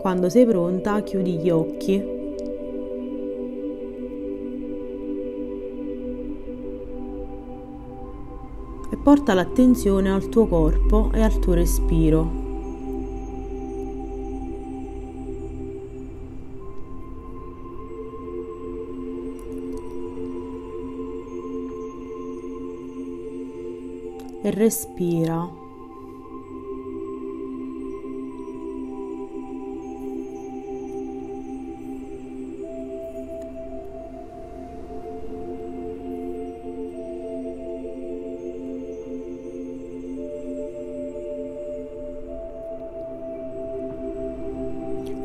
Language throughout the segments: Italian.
Quando sei pronta, chiudi gli occhi. E porta l'attenzione al tuo corpo e al tuo respiro. e respira.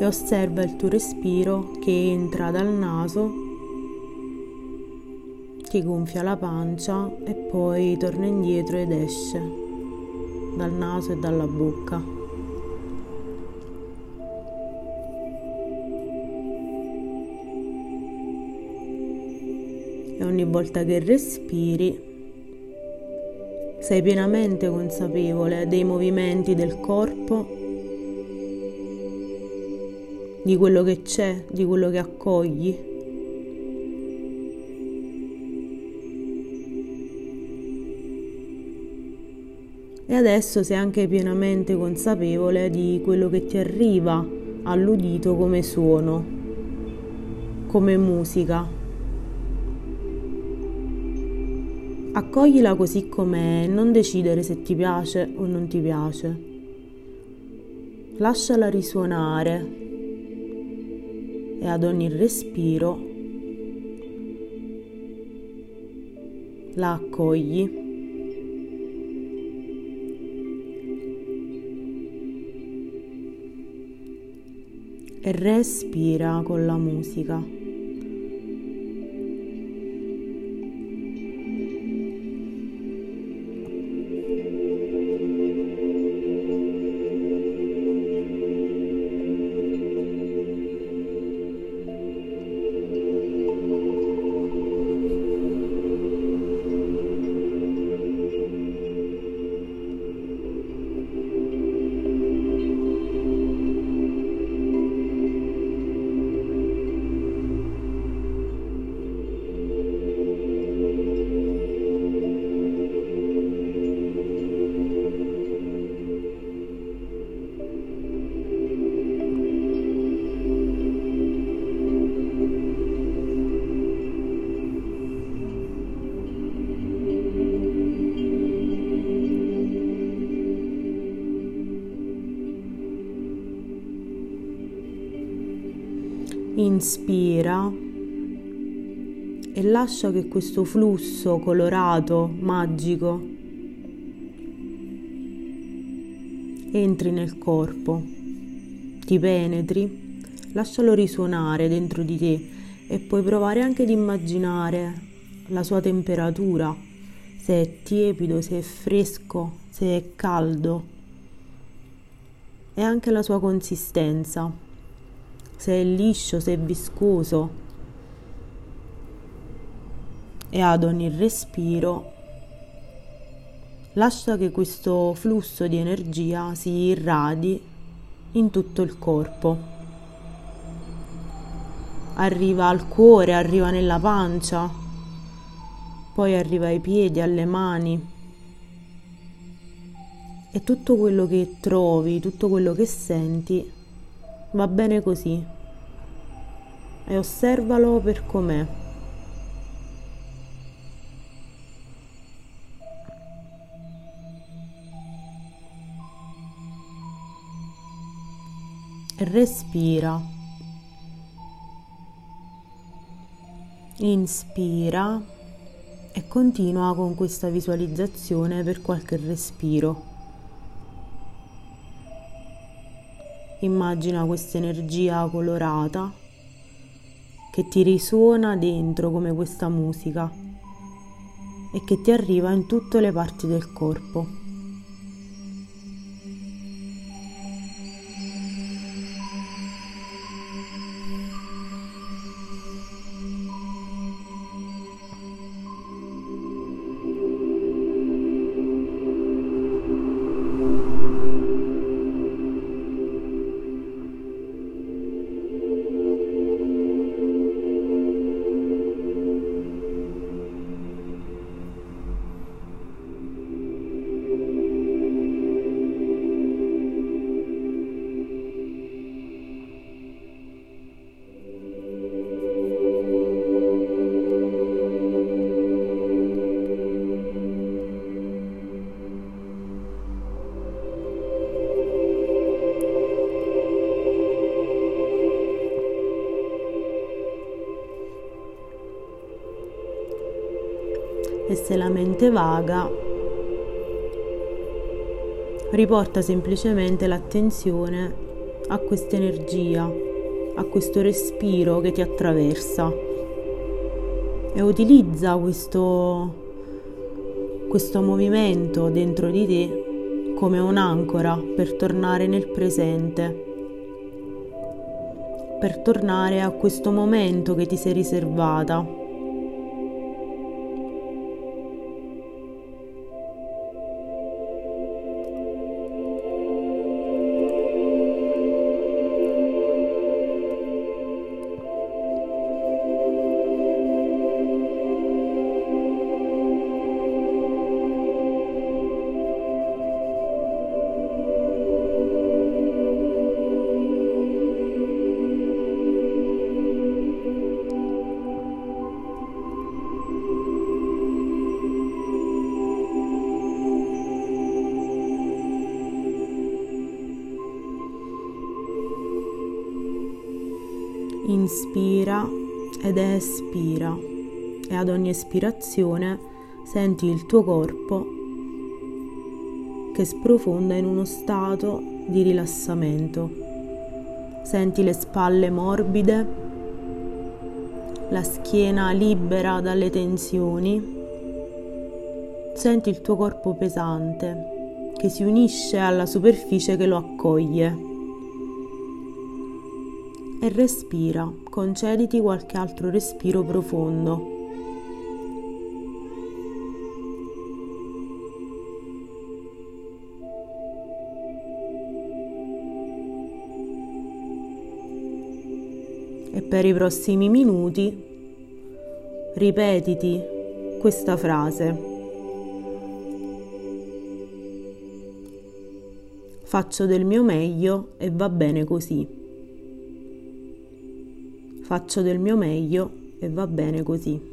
E osserva il tuo respiro che entra dal naso ti gonfia la pancia e poi torna indietro ed esce dal naso e dalla bocca. E ogni volta che respiri sei pienamente consapevole dei movimenti del corpo, di quello che c'è, di quello che accogli. e adesso sei anche pienamente consapevole di quello che ti arriva all'udito come suono, come musica. Accoglila così com'è e non decidere se ti piace o non ti piace. Lasciala risuonare e ad ogni respiro la accogli. e respira con la musica. Inspira e lascia che questo flusso colorato, magico, entri nel corpo, ti penetri, lascialo risuonare dentro di te e puoi provare anche ad immaginare la sua temperatura, se è tiepido, se è fresco, se è caldo. E anche la sua consistenza se è liscio, se è viscoso e ad ogni respiro lascia che questo flusso di energia si irradi in tutto il corpo. Arriva al cuore, arriva nella pancia, poi arriva ai piedi, alle mani e tutto quello che trovi, tutto quello che senti Va bene così. E osservalo per com'è. Respira. Inspira e continua con questa visualizzazione per qualche respiro. Immagina questa energia colorata che ti risuona dentro come questa musica e che ti arriva in tutte le parti del corpo. E se la mente vaga, riporta semplicemente l'attenzione a questa energia, a questo respiro che ti attraversa e utilizza questo, questo movimento dentro di te come un'ancora per tornare nel presente per tornare a questo momento che ti sei riservata. Inspira ed espira. E ad ogni espirazione senti il tuo corpo che sprofonda in uno stato di rilassamento. Senti le spalle morbide, la schiena libera dalle tensioni, senti il tuo corpo pesante che si unisce alla superficie che lo accoglie e respira, concediti qualche altro respiro profondo. E per i prossimi minuti ripetiti questa frase. Faccio del mio meglio e va bene così faccio del mio meglio e va bene così.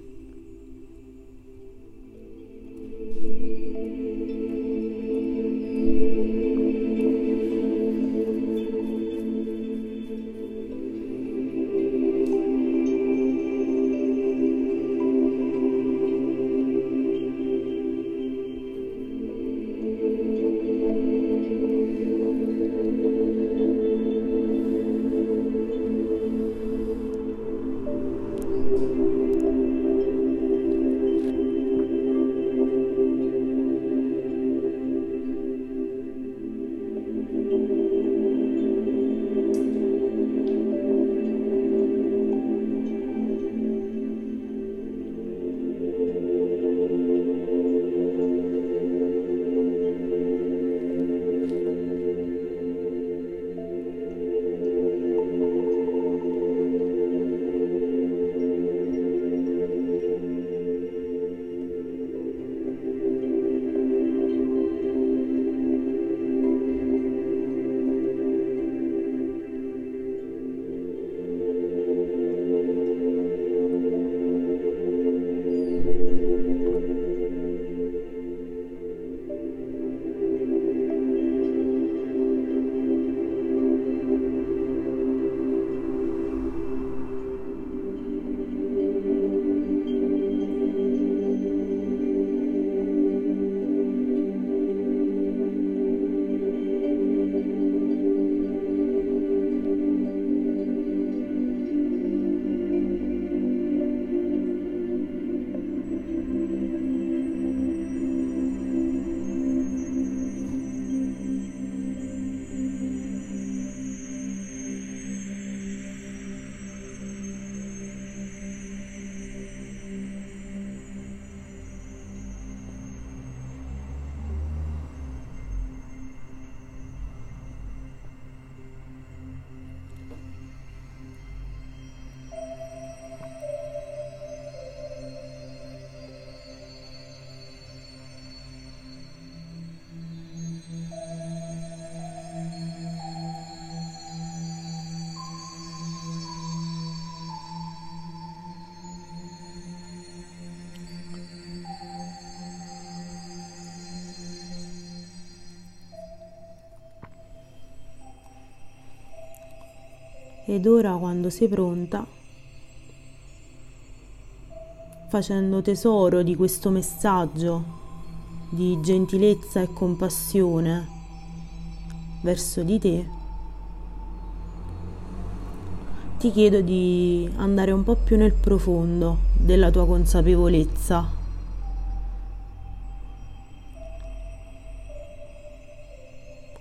Ed ora quando sei pronta, facendo tesoro di questo messaggio di gentilezza e compassione verso di te, ti chiedo di andare un po' più nel profondo della tua consapevolezza.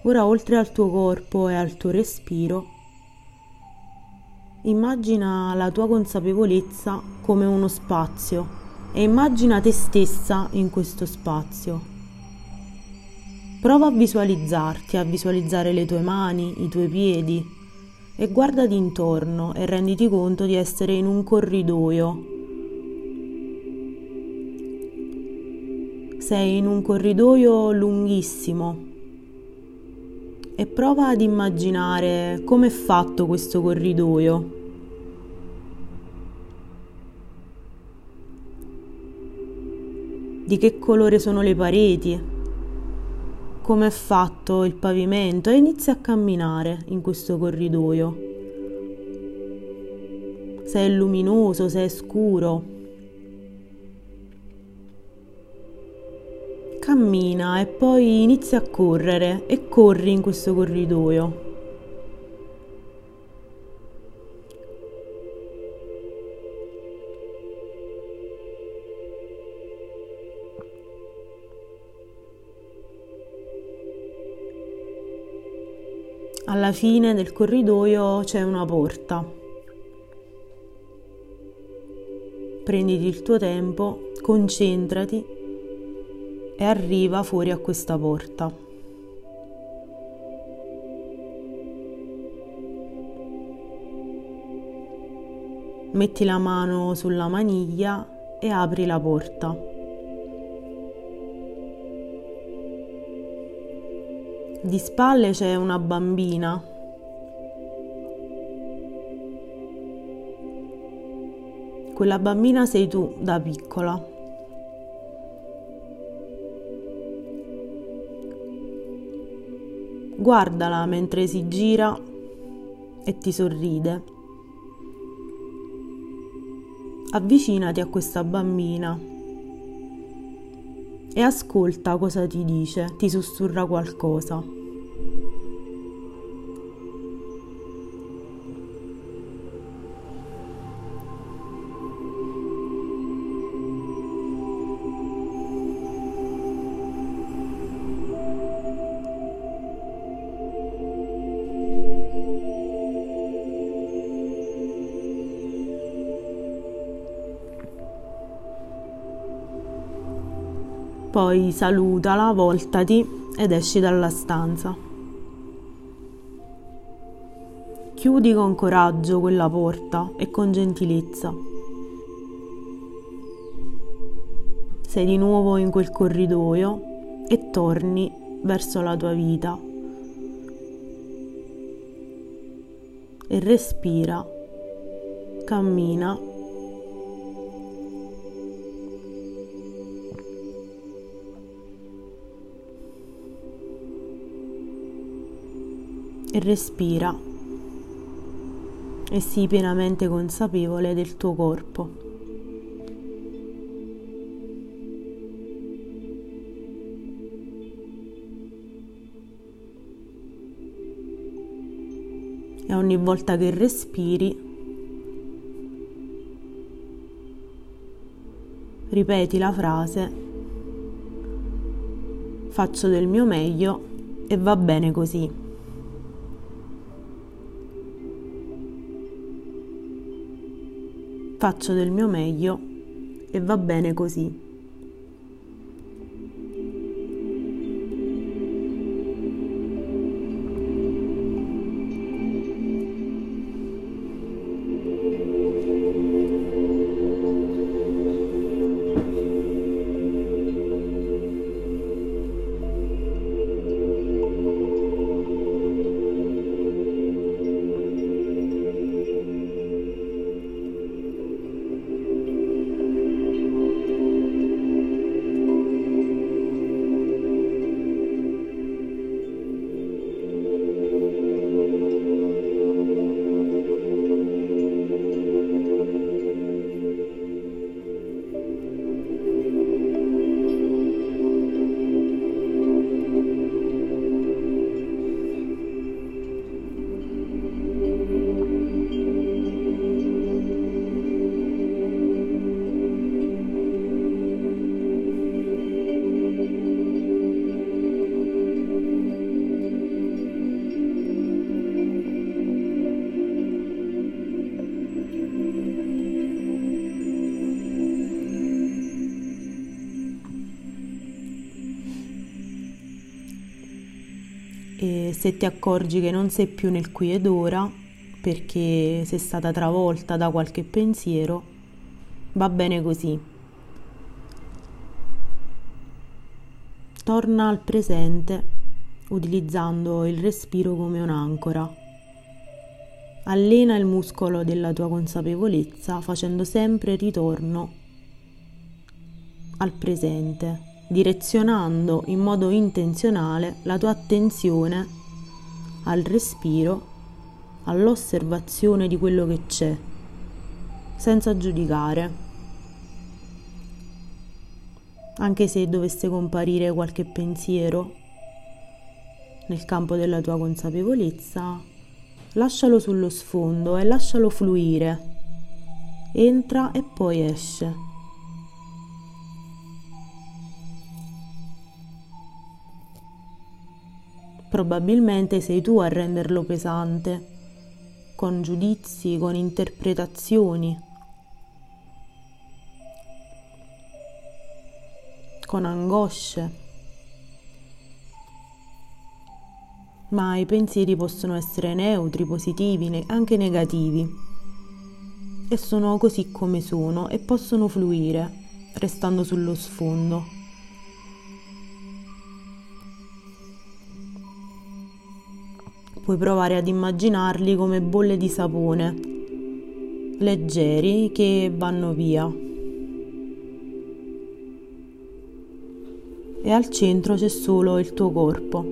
Ora oltre al tuo corpo e al tuo respiro, immagina la tua consapevolezza come uno spazio e immagina te stessa in questo spazio. Prova a visualizzarti, a visualizzare le tue mani, i tuoi piedi e guardati intorno e renditi conto di essere in un corridoio. Sei in un corridoio lunghissimo e prova ad immaginare come è fatto questo corridoio. di che colore sono le pareti, come è fatto il pavimento e inizia a camminare in questo corridoio. Se è luminoso, se è scuro. Cammina e poi inizia a correre e corri in questo corridoio. Alla fine del corridoio c'è una porta. Prenditi il tuo tempo, concentrati e arriva fuori a questa porta. Metti la mano sulla maniglia e apri la porta. Di spalle c'è una bambina. Quella bambina sei tu da piccola. Guardala mentre si gira e ti sorride. Avvicinati a questa bambina e ascolta cosa ti dice, ti sussurra qualcosa. Poi salutala, voltati ed esci dalla stanza. Chiudi con coraggio quella porta e con gentilezza. Sei di nuovo in quel corridoio e torni verso la tua vita. E respira, cammina respira e sii pienamente consapevole del tuo corpo. E ogni volta che respiri, ripeti la frase faccio del mio meglio e va bene così. Faccio del mio meglio e va bene così. Se ti accorgi che non sei più nel qui ed ora perché sei stata travolta da qualche pensiero, va bene così. Torna al presente utilizzando il respiro come un'ancora. Allena il muscolo della tua consapevolezza facendo sempre ritorno al presente, direzionando in modo intenzionale la tua attenzione al respiro, all'osservazione di quello che c'è, senza giudicare. Anche se dovesse comparire qualche pensiero nel campo della tua consapevolezza, lascialo sullo sfondo e lascialo fluire. Entra e poi esce. Probabilmente sei tu a renderlo pesante, con giudizi, con interpretazioni, con angosce. Ma i pensieri possono essere neutri, positivi, anche negativi. E sono così come sono e possono fluire, restando sullo sfondo. Puoi provare ad immaginarli come bolle di sapone, leggeri che vanno via. E al centro c'è solo il tuo corpo.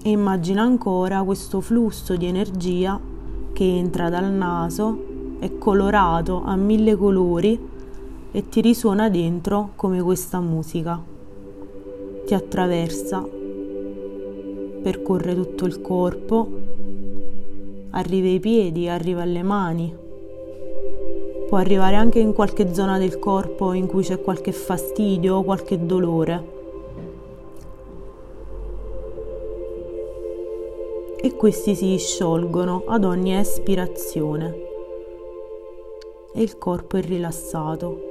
E immagina ancora questo flusso di energia che entra dal naso, è colorato a mille colori e ti risuona dentro come questa musica. Ti attraversa percorre tutto il corpo, arriva ai piedi, arriva alle mani, può arrivare anche in qualche zona del corpo in cui c'è qualche fastidio o qualche dolore. E questi si sciolgono ad ogni espirazione e il corpo è rilassato.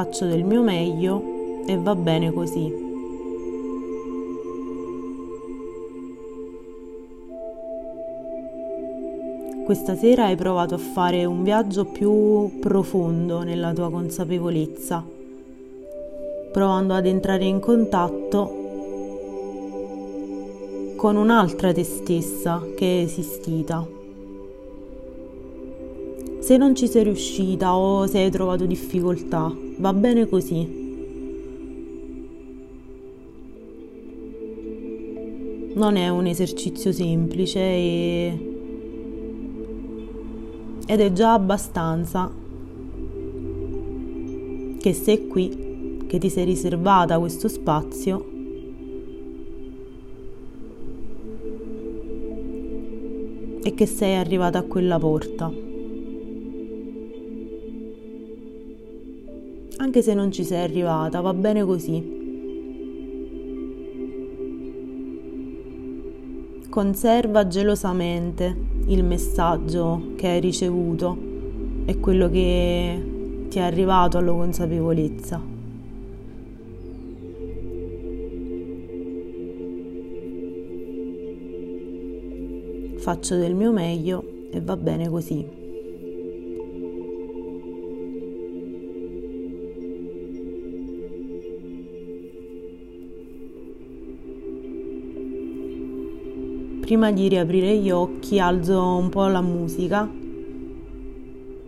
Faccio del mio meglio e va bene così. Questa sera hai provato a fare un viaggio più profondo nella tua consapevolezza, provando ad entrare in contatto con un'altra te stessa che è esistita. Se non ci sei riuscita o se hai trovato difficoltà, va bene così. Non è un esercizio semplice e... ed è già abbastanza che sei qui, che ti sei riservata questo spazio e che sei arrivata a quella porta. Anche se non ci sei arrivata, va bene così. Conserva gelosamente il messaggio che hai ricevuto e quello che ti è arrivato alla consapevolezza. Faccio del mio meglio e va bene così. Prima di riaprire gli occhi alzo un po' la musica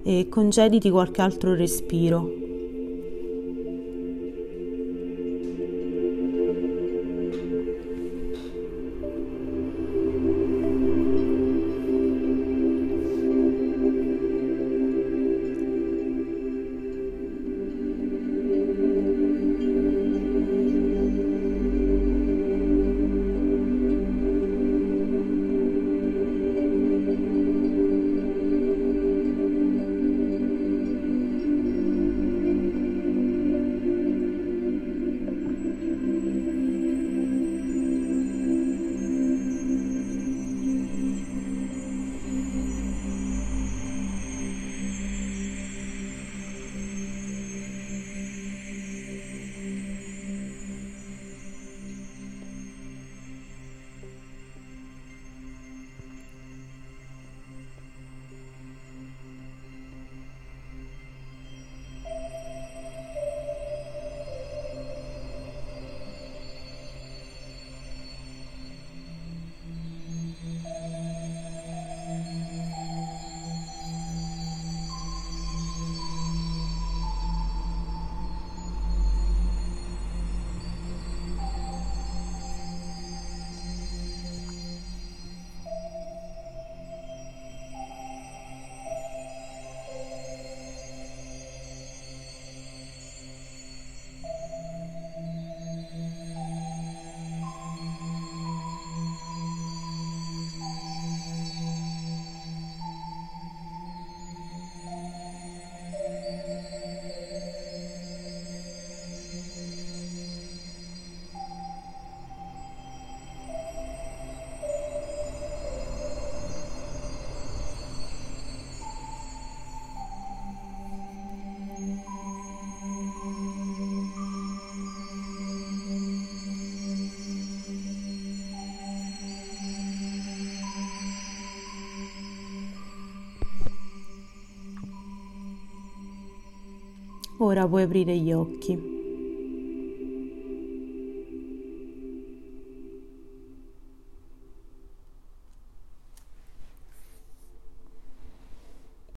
e concediti qualche altro respiro. Ora puoi aprire gli occhi.